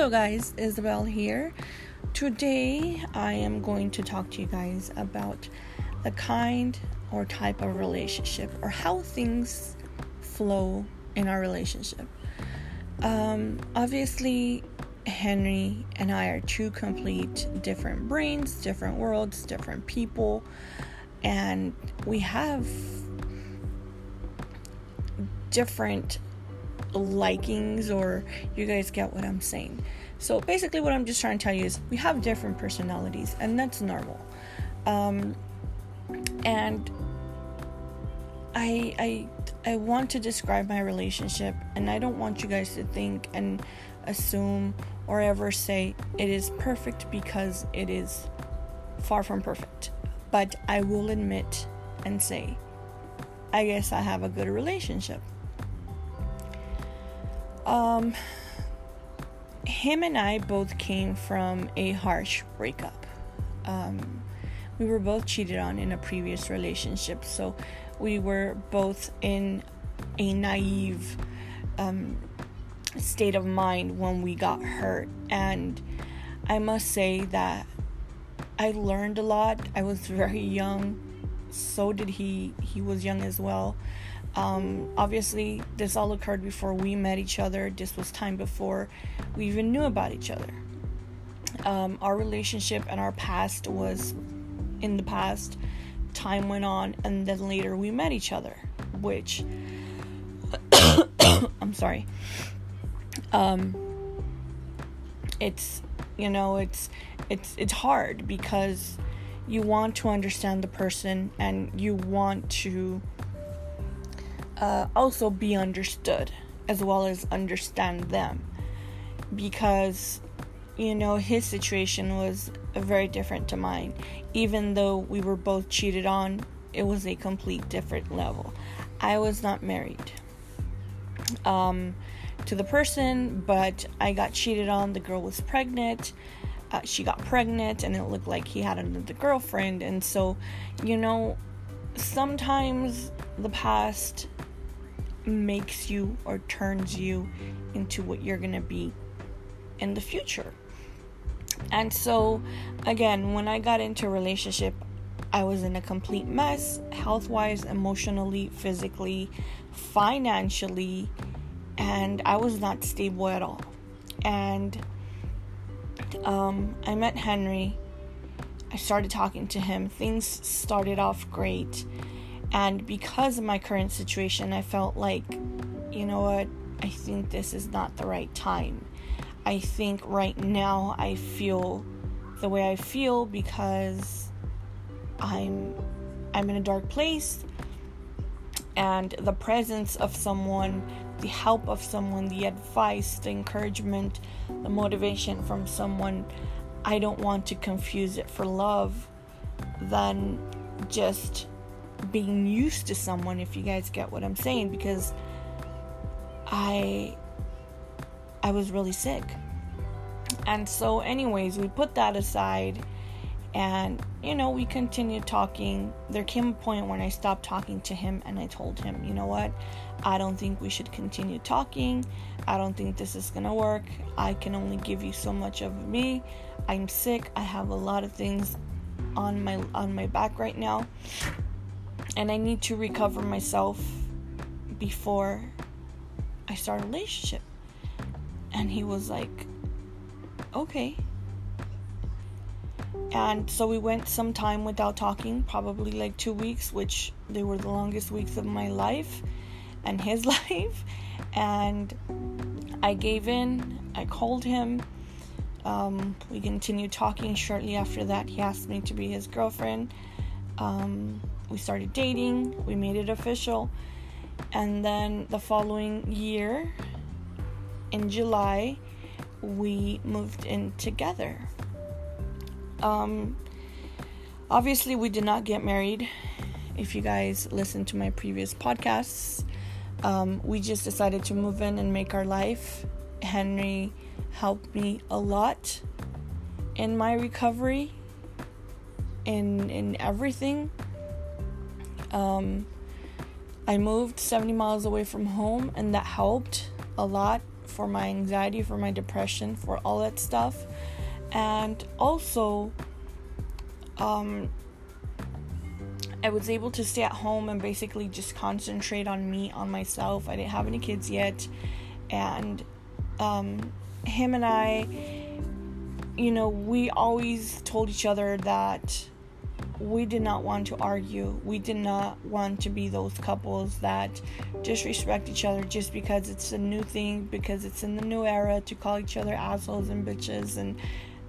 Hello, guys, Isabel here. Today, I am going to talk to you guys about the kind or type of relationship or how things flow in our relationship. Um, obviously, Henry and I are two complete different brains, different worlds, different people, and we have different likings or you guys get what I'm saying. So basically what I'm just trying to tell you is we have different personalities and that's normal. Um, and I I I want to describe my relationship and I don't want you guys to think and assume or ever say it is perfect because it is far from perfect. But I will admit and say I guess I have a good relationship. Um, him and I both came from a harsh breakup. Um, we were both cheated on in a previous relationship, so we were both in a naive um, state of mind when we got hurt. And I must say that I learned a lot. I was very young, so did he. He was young as well. Um, obviously, this all occurred before we met each other. This was time before we even knew about each other. Um, our relationship and our past was in the past. Time went on, and then later we met each other, which I'm sorry. Um, it's you know it's it's it's hard because you want to understand the person and you want to uh, also be understood as well as understand them. Because you know his situation was very different to mine. Even though we were both cheated on it was a complete different level. I was not married um, to the person but i got cheated on. The girl was pregnant. Uh, she got pregnant and it looked like he had another girlfriend. And so you know sometimes the past makes you or turns you into what you're going to be in the future. And so, again, when I got into a relationship, I was in a complete mess, health wise, emotionally, physically, financially, and I was not stable at all. And um, I met Henry. I started talking to him. Things started off great. And because of my current situation, I felt like, you know what, I think this is not the right time. I think right now I feel the way I feel because I'm I'm in a dark place and the presence of someone, the help of someone, the advice, the encouragement, the motivation from someone, I don't want to confuse it for love than just being used to someone if you guys get what I'm saying because I I was really sick. And so anyways, we put that aside and you know, we continued talking. There came a point when I stopped talking to him and I told him, "You know what? I don't think we should continue talking. I don't think this is going to work. I can only give you so much of me. I'm sick. I have a lot of things on my on my back right now." And I need to recover myself before I start a relationship. And he was like, okay. And so we went some time without talking, probably like two weeks, which they were the longest weeks of my life and his life. And I gave in, I called him. Um, we continued talking shortly after that. He asked me to be his girlfriend. Um, we started dating, we made it official, and then the following year, in July, we moved in together. Um, obviously, we did not get married. If you guys listened to my previous podcasts, um, we just decided to move in and make our life. Henry helped me a lot in my recovery, in in everything. Um, I moved 70 miles away from home, and that helped a lot for my anxiety, for my depression, for all that stuff. And also, um, I was able to stay at home and basically just concentrate on me, on myself. I didn't have any kids yet. And um, him and I, you know, we always told each other that we did not want to argue. We did not want to be those couples that disrespect each other just because it's a new thing, because it's in the new era to call each other assholes and bitches. And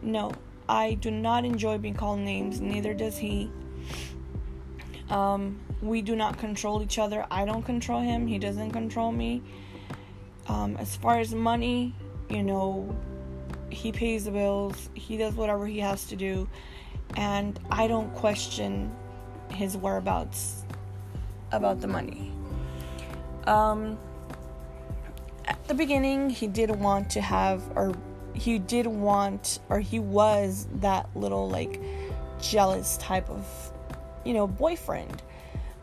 no, I do not enjoy being called names, neither does he. Um, we do not control each other. I don't control him, he doesn't control me. Um, as far as money, you know, he pays the bills, he does whatever he has to do, and I don't question his whereabouts about the money. Um, at the beginning, he did want to have, or he did want, or he was that little like jealous type of, you know, boyfriend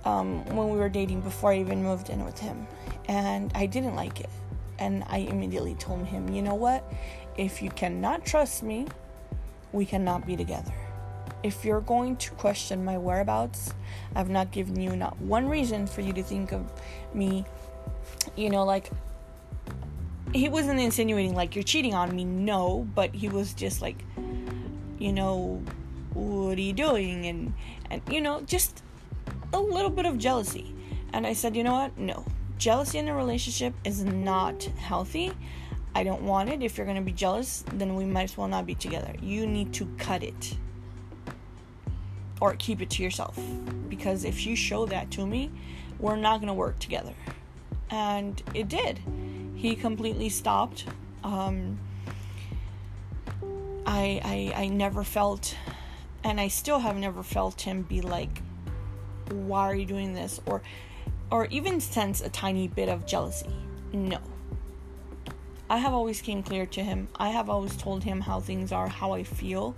um, when we were dating before I even moved in with him. And I didn't like it. And I immediately told him, you know what? If you cannot trust me, we cannot be together. If you're going to question my whereabouts, I've not given you not one reason for you to think of me, you know, like he wasn't insinuating like you're cheating on me, no, but he was just like, you know, what are you doing? And and you know, just a little bit of jealousy. And I said, you know what? No. Jealousy in a relationship is not healthy. I don't want it. If you're going to be jealous, then we might as well not be together. You need to cut it or keep it to yourself. Because if you show that to me, we're not going to work together. And it did. He completely stopped. Um, I, I, I never felt, and I still have never felt him be like, why are you doing this? Or, or even sense a tiny bit of jealousy. No. I have always came clear to him. I have always told him how things are, how I feel.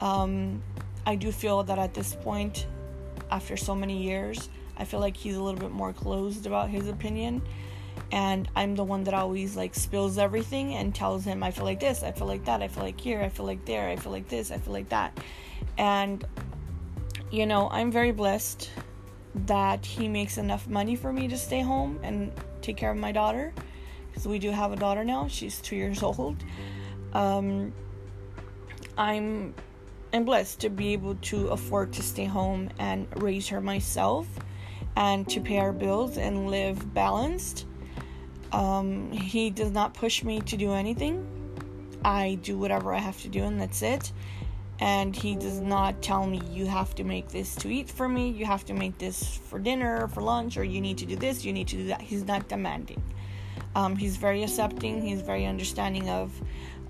Um, I do feel that at this point, after so many years, I feel like he's a little bit more closed about his opinion. And I'm the one that always like spills everything and tells him, I feel like this, I feel like that, I feel like here, I feel like there, I feel like this, I feel like that. And, you know, I'm very blessed that he makes enough money for me to stay home and take care of my daughter. We do have a daughter now, she's two years old. Um, I'm I'm blessed to be able to afford to stay home and raise her myself and to pay our bills and live balanced. Um, he does not push me to do anything. I do whatever I have to do, and that's it. And he does not tell me, you have to make this to eat for me, you have to make this for dinner, or for lunch, or you need to do this, you need to do that. He's not demanding. Um, he's very accepting, he's very understanding of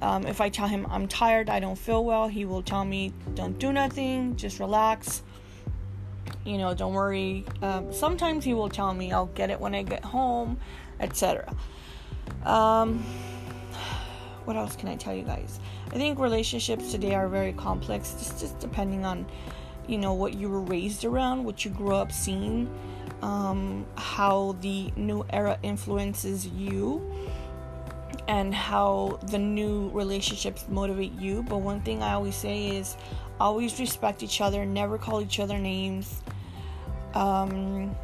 um, if I tell him I'm tired, I don't feel well, he will tell me, don't do nothing, just relax. You know, don't worry. Um, sometimes he will tell me I'll get it when I get home, etc. Um, what else can I tell you guys? I think relationships today are very complex, just, just depending on, you know, what you were raised around, what you grew up seeing, um, how the new era influences you and how the new relationships motivate you. But one thing I always say is always respect each other, never call each other names. Um,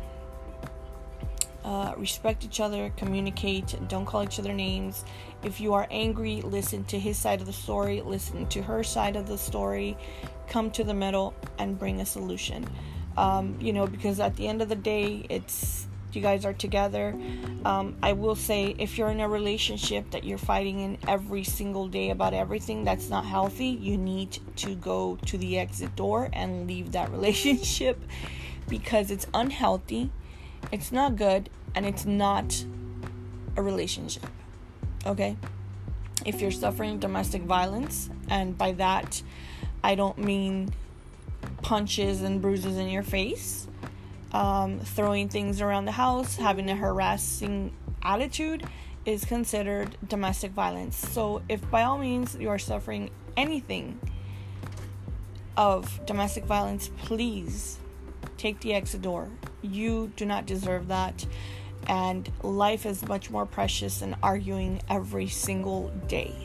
uh, respect each other, communicate, don't call each other names. If you are angry, listen to his side of the story, listen to her side of the story, come to the middle and bring a solution. Um, you know, because at the end of the day, it's you guys are together. Um, I will say, if you're in a relationship that you're fighting in every single day about everything that's not healthy, you need to go to the exit door and leave that relationship because it's unhealthy, it's not good, and it's not a relationship. Okay? If you're suffering domestic violence, and by that, I don't mean punches and bruises in your face um, throwing things around the house, having a harassing attitude is considered domestic violence. So, if by all means you are suffering anything of domestic violence, please take the exit door. You do not deserve that. and life is much more precious than arguing every single day.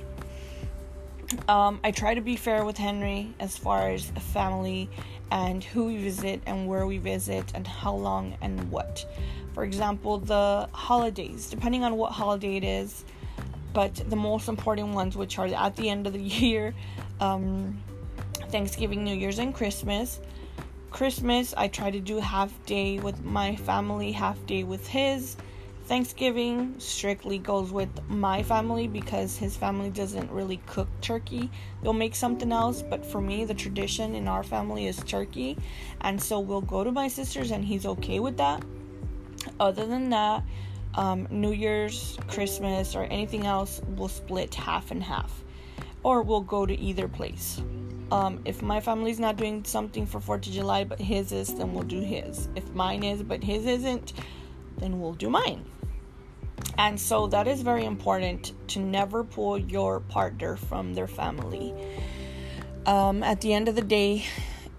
Um, I try to be fair with Henry as far as family and who we visit and where we visit and how long and what. For example, the holidays, depending on what holiday it is, but the most important ones, which are at the end of the year um, Thanksgiving, New Year's, and Christmas. Christmas, I try to do half day with my family, half day with his. Thanksgiving strictly goes with my family because his family doesn't really cook turkey. They'll make something else, but for me, the tradition in our family is turkey. And so we'll go to my sister's and he's okay with that. Other than that, um, New Year's, Christmas, or anything else, we'll split half and half. Or we'll go to either place. Um, if my family's not doing something for 4th of July but his is, then we'll do his. If mine is but his isn't, then we'll do mine. And so that is very important to never pull your partner from their family. Um, at the end of the day,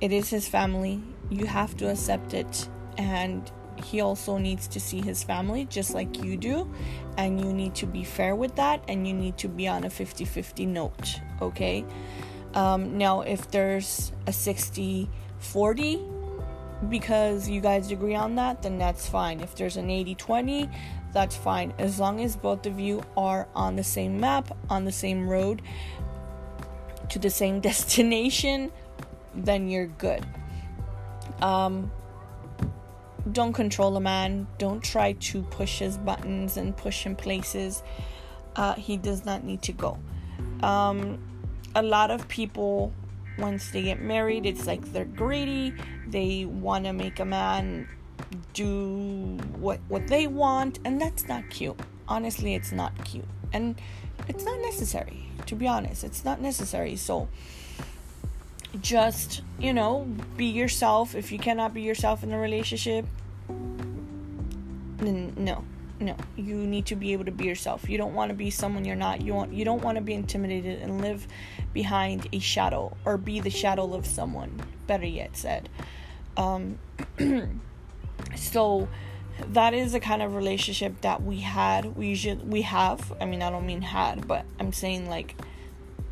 it is his family. You have to accept it. And he also needs to see his family just like you do. And you need to be fair with that. And you need to be on a 50 50 note. Okay? Um, now, if there's a 60 40, because you guys agree on that, then that's fine. If there's an 80 20, that's fine. As long as both of you are on the same map, on the same road, to the same destination, then you're good. Um, don't control a man. Don't try to push his buttons and push him places. Uh, he does not need to go. Um, a lot of people, once they get married, it's like they're greedy. They want to make a man do what what they want and that's not cute. Honestly it's not cute. And it's not necessary to be honest. It's not necessary. So just you know be yourself. If you cannot be yourself in a relationship then no no you need to be able to be yourself. You don't want to be someone you're not. You want you don't want to be intimidated and live behind a shadow or be the shadow of someone better yet said. Um so that is the kind of relationship that we had. We should we have. I mean i don't mean had but i'm saying like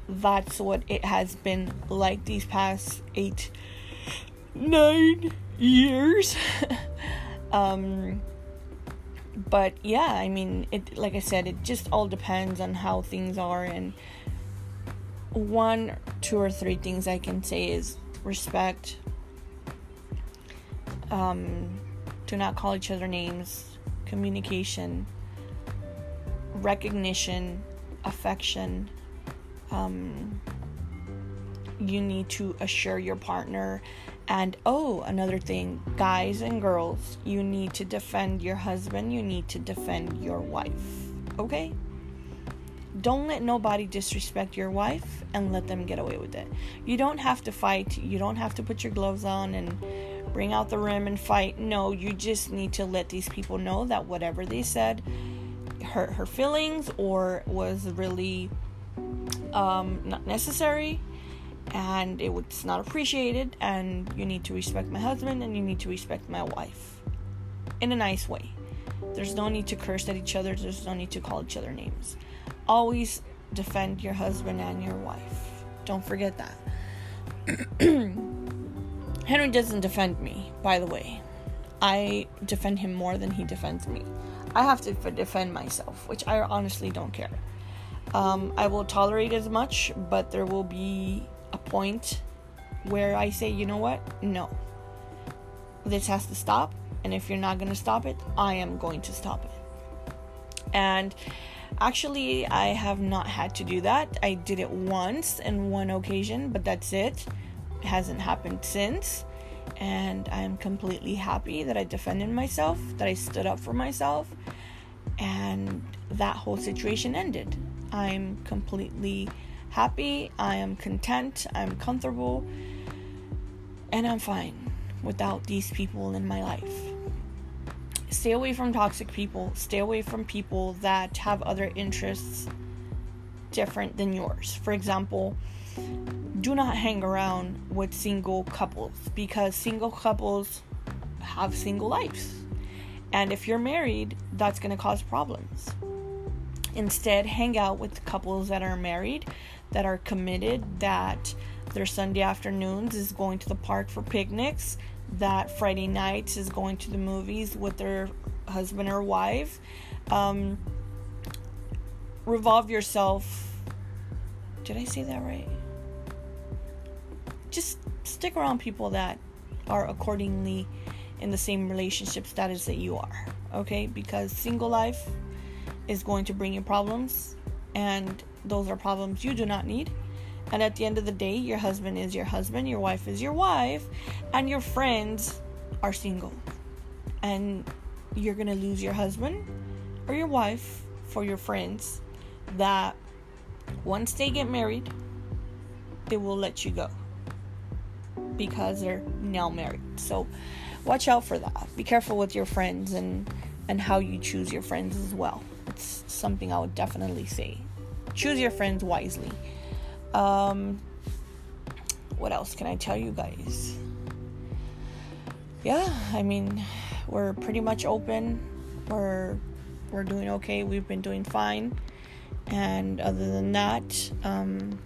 that's what it has been like these past eight nine years. Um but yeah i mean it like i said it just all depends on how things are and one two or three things i can say is respect um do not call each other names, communication, recognition, affection. Um, you need to assure your partner. And oh, another thing, guys and girls, you need to defend your husband, you need to defend your wife. Okay? Don't let nobody disrespect your wife and let them get away with it. You don't have to fight, you don't have to put your gloves on and bring out the rim and fight. No, you just need to let these people know that whatever they said hurt her feelings or was really um, not necessary and it was not appreciated and you need to respect my husband and you need to respect my wife in a nice way there's no need to curse at each other there's no need to call each other names always defend your husband and your wife don't forget that Henry doesn't defend me, by the way. I defend him more than he defends me. I have to defend myself, which I honestly don't care. Um, I will tolerate as much, but there will be a point where I say, you know what? No. This has to stop. And if you're not going to stop it, I am going to stop it. And actually, I have not had to do that. I did it once in one occasion, but that's it It hasn't happened since. And I'm completely happy that I defended myself, that I stood up for myself, and that whole situation ended. I'm completely happy, I am content, I'm comfortable, and I'm fine without these people in my life. Stay away from toxic people, stay away from people that have other interests different than yours. For example, do not hang around with single couples because single couples have single lives And if you're married, that's going to cause problems. Instead, hang out with couples that are married, that are committed, that their Sunday afternoons is going to the park for picnics, that Friday nights is going to the movies with their husband or wife. Um, revolve yourself. Did I say that right? Just stick around people that are accordingly in the same relationship status that you are. Okay? Because single life is going to bring you problems, and those are problems you do not need. And at the end of the day, your husband is your husband, your wife is your wife, and your friends are single. And you're going to lose your husband or your wife for your friends that once they get married, they will let you go because they're now married. So watch out for that. Be careful with your friends and and how you choose your friends as well. It's something I would definitely say. Choose your friends wisely. Um what else can I tell you guys? Yeah, I mean, we're pretty much open. We're we're doing okay. We've been doing fine. And other than that, um,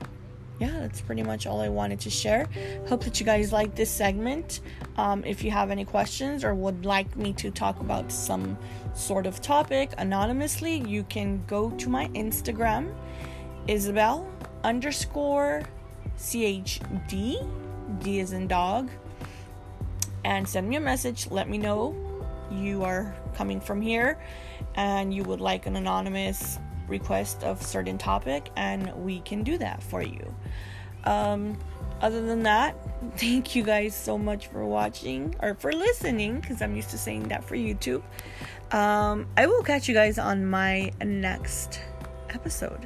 yeah, that's pretty much all I wanted to share. Hope that you guys like this segment. Um, if you have any questions or would like me to talk about some sort of topic anonymously, you can go to my Instagram, Isabel underscore CHD, D is in dog, and send me a message. Let me know you are coming from here and you would like an anonymous request of certain topic and we can do that for you. Um, other than that thank you guys so much for watching or for listening because i'm used to saying that for youtube. Um, i will catch you guys on my next episode